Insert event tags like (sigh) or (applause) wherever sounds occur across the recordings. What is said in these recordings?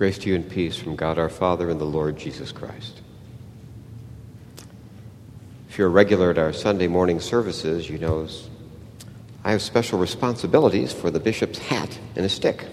Grace to you and peace from God our Father and the Lord Jesus Christ. If you're a regular at our Sunday morning services, you know I have special responsibilities for the bishop's hat and a stick.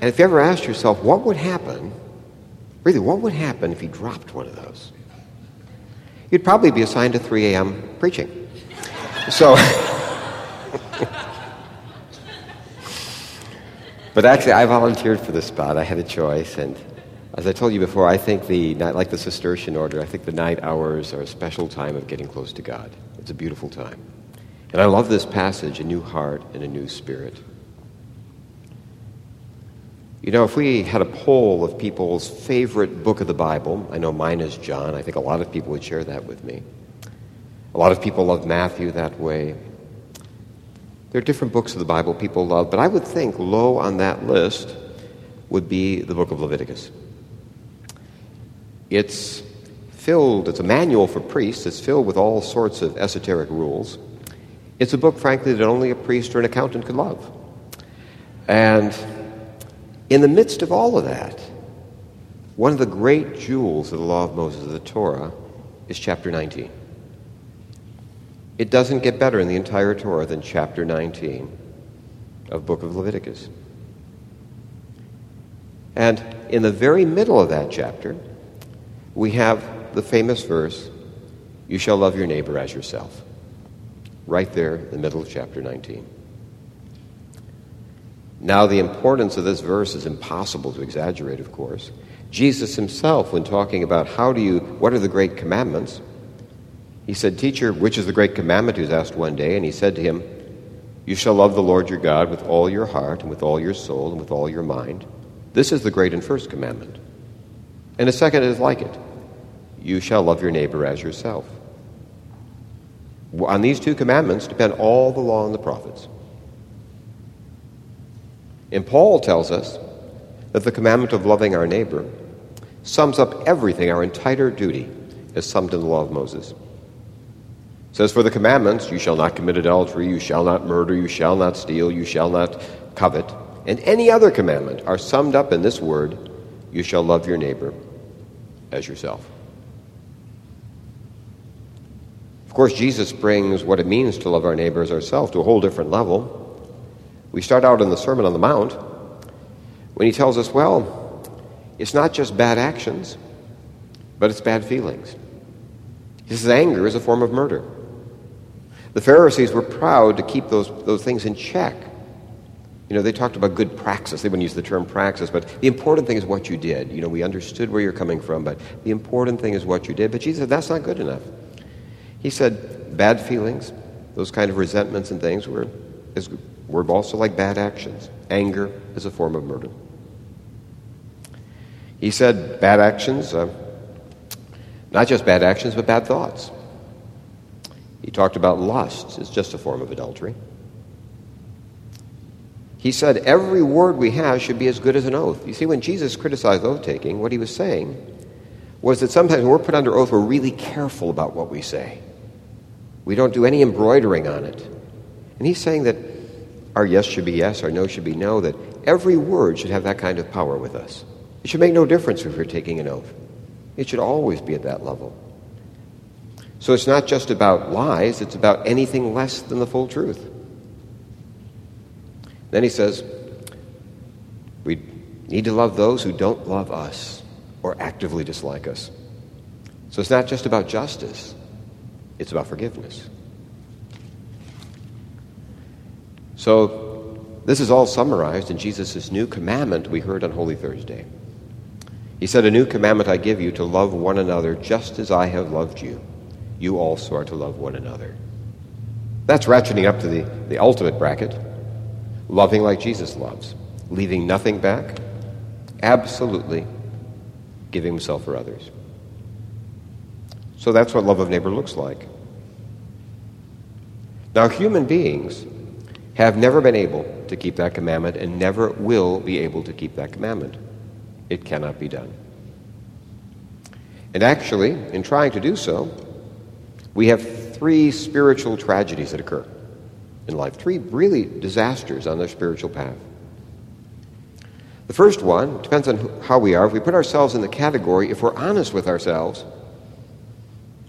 and if you ever asked yourself, what would happen, really, what would happen if he dropped one of those? You'd probably be assigned to 3 a.m. preaching. So. (laughs) But actually, I volunteered for this spot. I had a choice. And as I told you before, I think the, not like the Cistercian order, I think the night hours are a special time of getting close to God. It's a beautiful time. And I love this passage a new heart and a new spirit. You know, if we had a poll of people's favorite book of the Bible, I know mine is John. I think a lot of people would share that with me. A lot of people love Matthew that way. There are different books of the Bible people love, but I would think low on that list would be the book of Leviticus. It's filled, it's a manual for priests, it's filled with all sorts of esoteric rules. It's a book, frankly, that only a priest or an accountant could love. And in the midst of all of that, one of the great jewels of the law of Moses, of the Torah, is chapter 19. It doesn't get better in the entire Torah than chapter 19 of book of Leviticus. And in the very middle of that chapter, we have the famous verse, You shall love your neighbor as yourself. Right there in the middle of chapter 19. Now, the importance of this verse is impossible to exaggerate, of course. Jesus himself, when talking about how do you, what are the great commandments, he said, Teacher, which is the great commandment? He was asked one day, and he said to him, You shall love the Lord your God with all your heart, and with all your soul, and with all your mind. This is the great and first commandment. And the second is like it You shall love your neighbor as yourself. On these two commandments depend all the law and the prophets. And Paul tells us that the commandment of loving our neighbor sums up everything, our entire duty, as summed in the law of Moses says, For the commandments, you shall not commit adultery, you shall not murder, you shall not steal, you shall not covet, and any other commandment are summed up in this word, you shall love your neighbor as yourself. Of course, Jesus brings what it means to love our neighbor as ourselves to a whole different level. We start out in the Sermon on the Mount when he tells us, well, it's not just bad actions, but it's bad feelings. Says anger is a form of murder. The Pharisees were proud to keep those, those things in check. You know, they talked about good praxis. They wouldn't use the term praxis, but the important thing is what you did. You know, we understood where you're coming from, but the important thing is what you did. But Jesus said, that's not good enough. He said, bad feelings, those kind of resentments and things were, were also like bad actions. Anger is a form of murder. He said, bad actions, uh, not just bad actions, but bad thoughts. He talked about lust as just a form of adultery. He said every word we have should be as good as an oath. You see, when Jesus criticized oath taking, what he was saying was that sometimes when we're put under oath, we're really careful about what we say. We don't do any embroidering on it. And he's saying that our yes should be yes, our no should be no, that every word should have that kind of power with us. It should make no difference if we're taking an oath. It should always be at that level. So it's not just about lies, it's about anything less than the full truth. Then he says, we need to love those who don't love us or actively dislike us. So it's not just about justice, it's about forgiveness. So this is all summarized in Jesus' new commandment we heard on Holy Thursday. He said, A new commandment I give you to love one another just as I have loved you you also are to love one another. That's ratcheting up to the, the ultimate bracket loving like Jesus loves, leaving nothing back, absolutely giving himself for others. So that's what love of neighbor looks like. Now, human beings have never been able to keep that commandment and never will be able to keep that commandment. It cannot be done. And actually, in trying to do so, we have three spiritual tragedies that occur in life, three really disasters on their spiritual path. The first one depends on how we are. If we put ourselves in the category, if we're honest with ourselves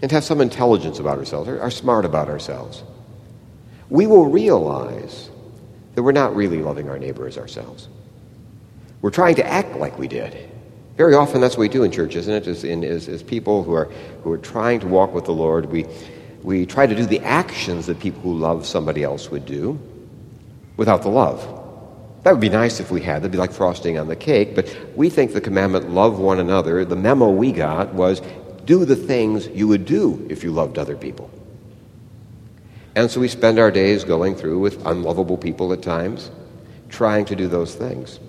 and have some intelligence about ourselves, are smart about ourselves, we will realize that we're not really loving our neighbor as ourselves. We're trying to act like we did. Very often that's what we do in church, isn't it? As, in, as, as people who are, who are trying to walk with the Lord, we, we try to do the actions that people who love somebody else would do without the love. That would be nice if we had. That'd be like frosting on the cake. But we think the commandment, love one another, the memo we got was do the things you would do if you loved other people. And so we spend our days going through with unlovable people at times, trying to do those things.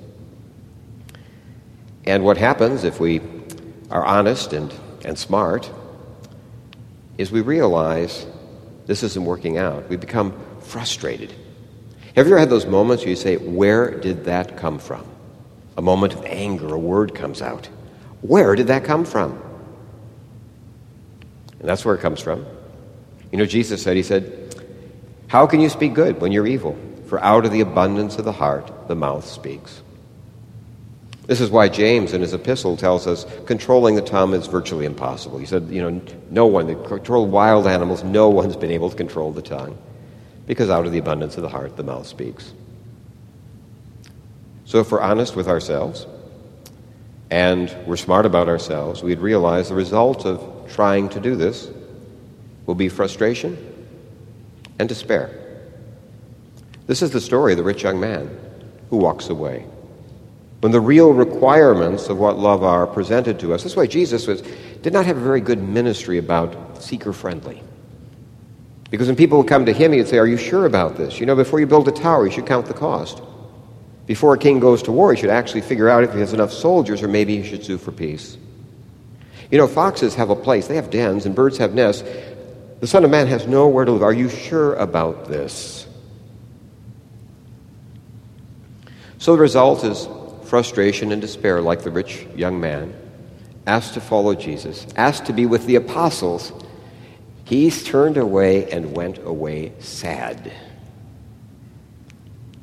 And what happens if we are honest and, and smart is we realize this isn't working out. We become frustrated. Have you ever had those moments where you say, Where did that come from? A moment of anger, a word comes out. Where did that come from? And that's where it comes from. You know, Jesus said, He said, How can you speak good when you're evil? For out of the abundance of the heart, the mouth speaks. This is why James in his epistle tells us controlling the tongue is virtually impossible. He said, you know, no one, that control wild animals, no one's been able to control the tongue because out of the abundance of the heart, the mouth speaks. So if we're honest with ourselves and we're smart about ourselves, we'd realize the result of trying to do this will be frustration and despair. This is the story of the rich young man who walks away when the real requirements of what love are presented to us. That's why Jesus was, did not have a very good ministry about seeker friendly. Because when people would come to him, he'd say, Are you sure about this? You know, before you build a tower, you should count the cost. Before a king goes to war, he should actually figure out if he has enough soldiers, or maybe he should sue for peace. You know, foxes have a place, they have dens, and birds have nests. The Son of Man has nowhere to live. Are you sure about this? So the result is frustration and despair, like the rich young man, asked to follow Jesus, asked to be with the apostles, he turned away and went away sad.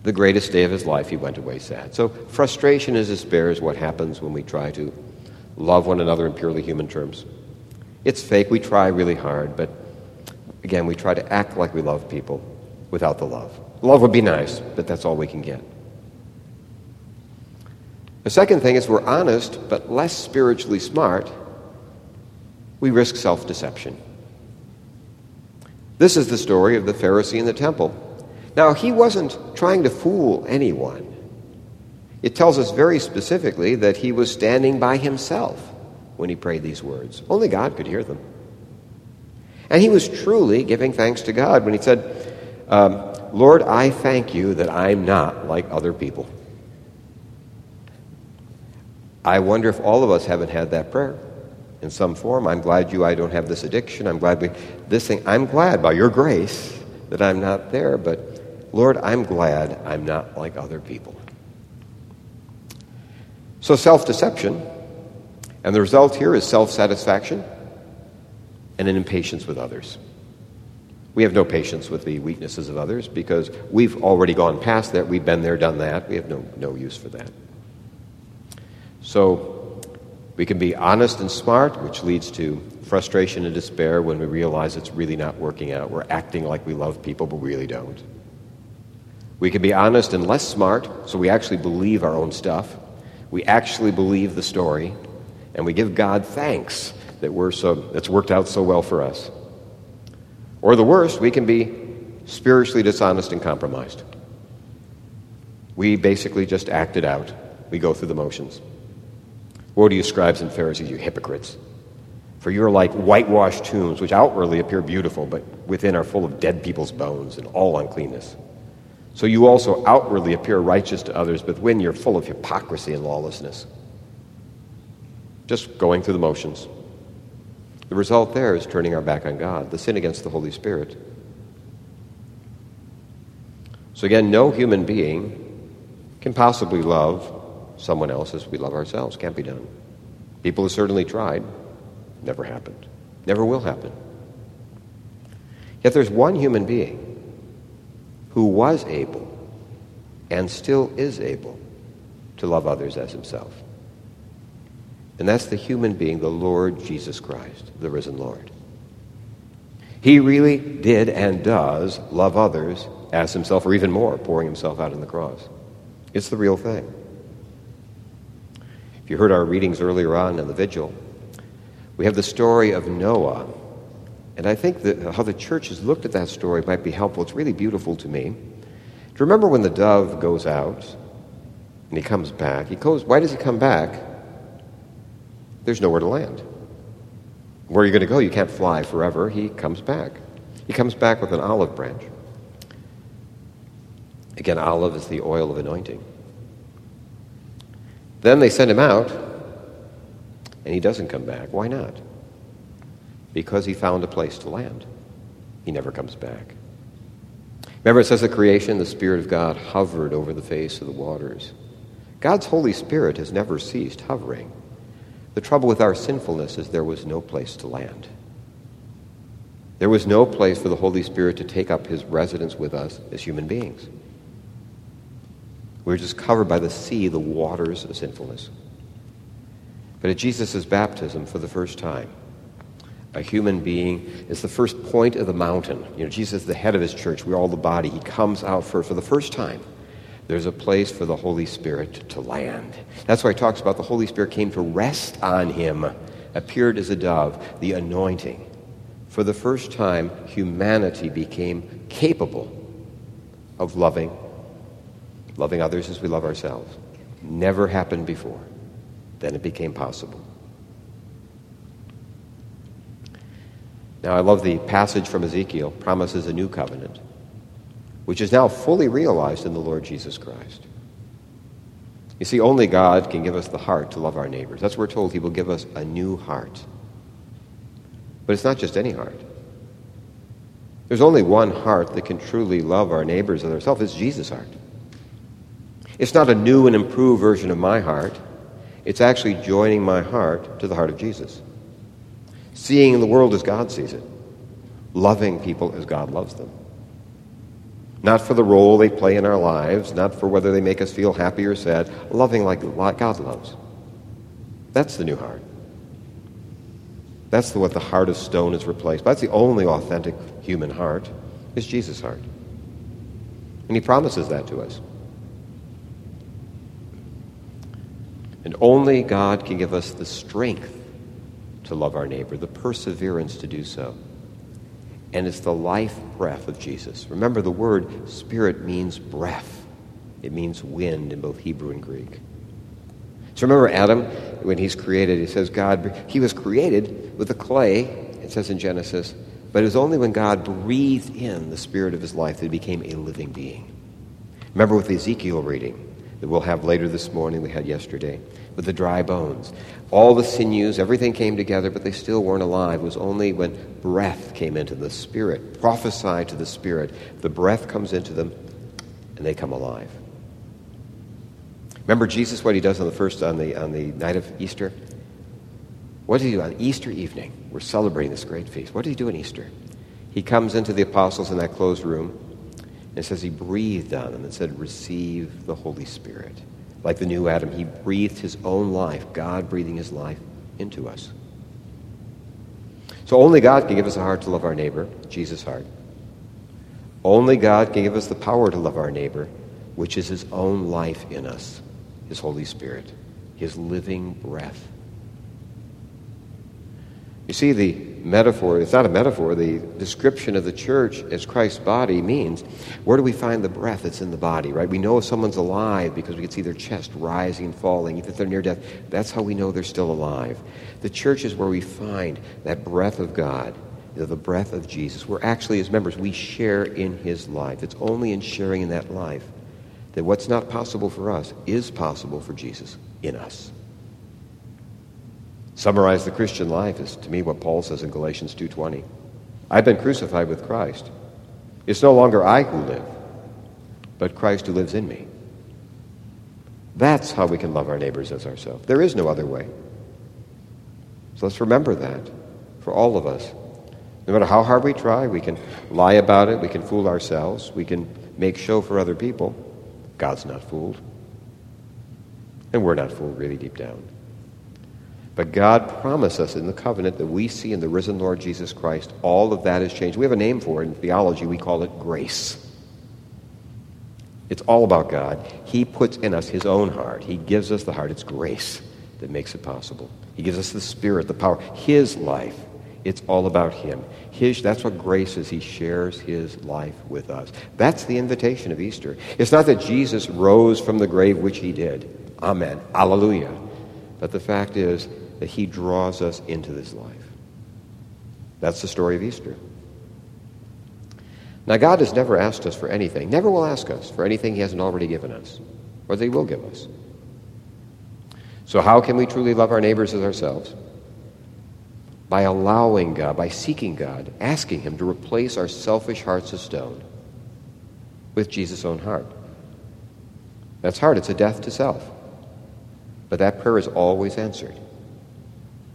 The greatest day of his life, he went away sad. So, frustration and despair is what happens when we try to love one another in purely human terms. It's fake. We try really hard, but again, we try to act like we love people without the love. Love would be nice, but that's all we can get. The second thing is we're honest, but less spiritually smart. We risk self deception. This is the story of the Pharisee in the temple. Now, he wasn't trying to fool anyone. It tells us very specifically that he was standing by himself when he prayed these words. Only God could hear them. And he was truly giving thanks to God when he said, um, Lord, I thank you that I'm not like other people. I wonder if all of us haven't had that prayer in some form. I'm glad you, I don't have this addiction. I'm glad we, this thing, I'm glad by your grace that I'm not there, but Lord, I'm glad I'm not like other people. So self deception, and the result here is self satisfaction and an impatience with others. We have no patience with the weaknesses of others because we've already gone past that. We've been there, done that. We have no, no use for that. So we can be honest and smart, which leads to frustration and despair when we realize it's really not working out. We're acting like we love people, but we really don't. We can be honest and less smart, so we actually believe our own stuff. We actually believe the story, and we give God thanks that we're so that's worked out so well for us. Or the worst, we can be spiritually dishonest and compromised. We basically just act it out. We go through the motions. Woe to you, scribes and Pharisees, you hypocrites! For you are like whitewashed tombs, which outwardly appear beautiful, but within are full of dead people's bones and all uncleanness. So you also outwardly appear righteous to others, but when you're full of hypocrisy and lawlessness. Just going through the motions. The result there is turning our back on God, the sin against the Holy Spirit. So again, no human being can possibly love someone else as we love ourselves. Can't be done. People have certainly tried. Never happened. Never will happen. Yet there's one human being who was able and still is able to love others as himself. And that's the human being, the Lord Jesus Christ, the risen Lord. He really did and does love others as himself, or even more, pouring himself out on the cross. It's the real thing. If you heard our readings earlier on in the vigil, we have the story of Noah. And I think that how the church has looked at that story might be helpful. It's really beautiful to me. Do you remember when the dove goes out and he comes back? He goes, why does he come back? There's nowhere to land. Where are you going to go? You can't fly forever. He comes back. He comes back with an olive branch. Again, olive is the oil of anointing. Then they send him out, and he doesn't come back. Why not? Because he found a place to land. He never comes back. Remember, it says at creation, the Spirit of God hovered over the face of the waters. God's Holy Spirit has never ceased hovering. The trouble with our sinfulness is there was no place to land. There was no place for the Holy Spirit to take up his residence with us as human beings. We were just covered by the sea, the waters of sinfulness. But at Jesus' baptism, for the first time, a human being is the first point of the mountain. You know, Jesus is the head of his church. We're all the body. He comes out first for the first time there's a place for the Holy Spirit to land. That's why he talks about the Holy Spirit came to rest on him, appeared as a dove, the anointing. For the first time, humanity became capable of loving, loving others as we love ourselves. Never happened before. Then it became possible. Now, I love the passage from Ezekiel, promises a new covenant which is now fully realized in the Lord Jesus Christ. You see, only God can give us the heart to love our neighbors. That's what we're told. He will give us a new heart. But it's not just any heart. There's only one heart that can truly love our neighbors and ourselves. It's Jesus' heart. It's not a new and improved version of my heart. It's actually joining my heart to the heart of Jesus. Seeing the world as God sees it. Loving people as God loves them. Not for the role they play in our lives, not for whether they make us feel happy or sad, loving like, God loves. That's the new heart. That's the, what the heart of stone is replaced. By. That's the only authentic human heart, is Jesus' heart. And he promises that to us. And only God can give us the strength to love our neighbor, the perseverance to do so and it's the life breath of Jesus. Remember, the word spirit means breath, it means wind in both Hebrew and Greek. So remember Adam, when he's created, he says, God, he was created with the clay, it says in Genesis, but it was only when God breathed in the spirit of his life that he became a living being. Remember with the Ezekiel reading that we'll have later this morning, we had yesterday with the dry bones. All the sinews, everything came together, but they still weren't alive. It was only when breath came into the Spirit, prophesied to the Spirit, the breath comes into them and they come alive. Remember Jesus, what he does on the first, on the, on the night of Easter? What did he do on Easter evening? We're celebrating this great feast. What did he do on Easter? He comes into the apostles in that closed room it says he breathed on them and said, Receive the Holy Spirit. Like the new Adam, he breathed his own life, God breathing his life into us. So only God can give us a heart to love our neighbor, Jesus' heart. Only God can give us the power to love our neighbor, which is his own life in us, his Holy Spirit, his living breath. You see, the metaphor, it's not a metaphor, the description of the church as Christ's body means where do we find the breath that's in the body, right? We know if someone's alive because we can see their chest rising and falling, even if they're near death. That's how we know they're still alive. The church is where we find that breath of God, the breath of Jesus. We're actually, as members, we share in his life. It's only in sharing in that life that what's not possible for us is possible for Jesus in us. Summarize the Christian life is to me what Paul says in Galatians 2:20. I've been crucified with Christ. It's no longer I who live, but Christ who lives in me. That's how we can love our neighbors as ourselves. There is no other way. So let's remember that for all of us. No matter how hard we try, we can lie about it, we can fool ourselves, we can make show for other people. God's not fooled. And we're not fooled really deep down. But God promised us in the covenant that we see in the risen Lord Jesus Christ, all of that has changed. We have a name for it in theology. We call it grace. It's all about God. He puts in us His own heart. He gives us the heart. It's grace that makes it possible. He gives us the Spirit, the power, His life. It's all about Him. His, that's what grace is. He shares His life with us. That's the invitation of Easter. It's not that Jesus rose from the grave, which He did. Amen. Alleluia. But the fact is that He draws us into this life. That's the story of Easter. Now, God has never asked us for anything, never will ask us for anything He hasn't already given us, or that He will give us. So, how can we truly love our neighbors as ourselves? By allowing God, by seeking God, asking Him to replace our selfish hearts of stone with Jesus' own heart. That's hard, it's a death to self. But that prayer is always answered.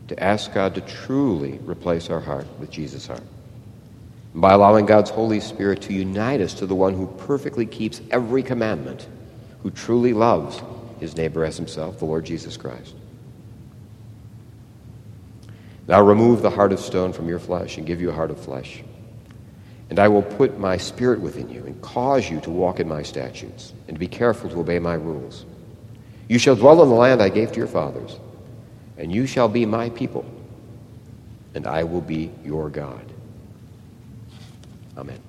To ask God to truly replace our heart with Jesus' heart by allowing God's Holy Spirit to unite us to the one who perfectly keeps every commandment, who truly loves his neighbor as himself, the Lord Jesus Christ. Now remove the heart of stone from your flesh and give you a heart of flesh. And I will put my spirit within you and cause you to walk in my statutes and to be careful to obey my rules. You shall dwell in the land I gave to your fathers, and you shall be my people, and I will be your God. Amen.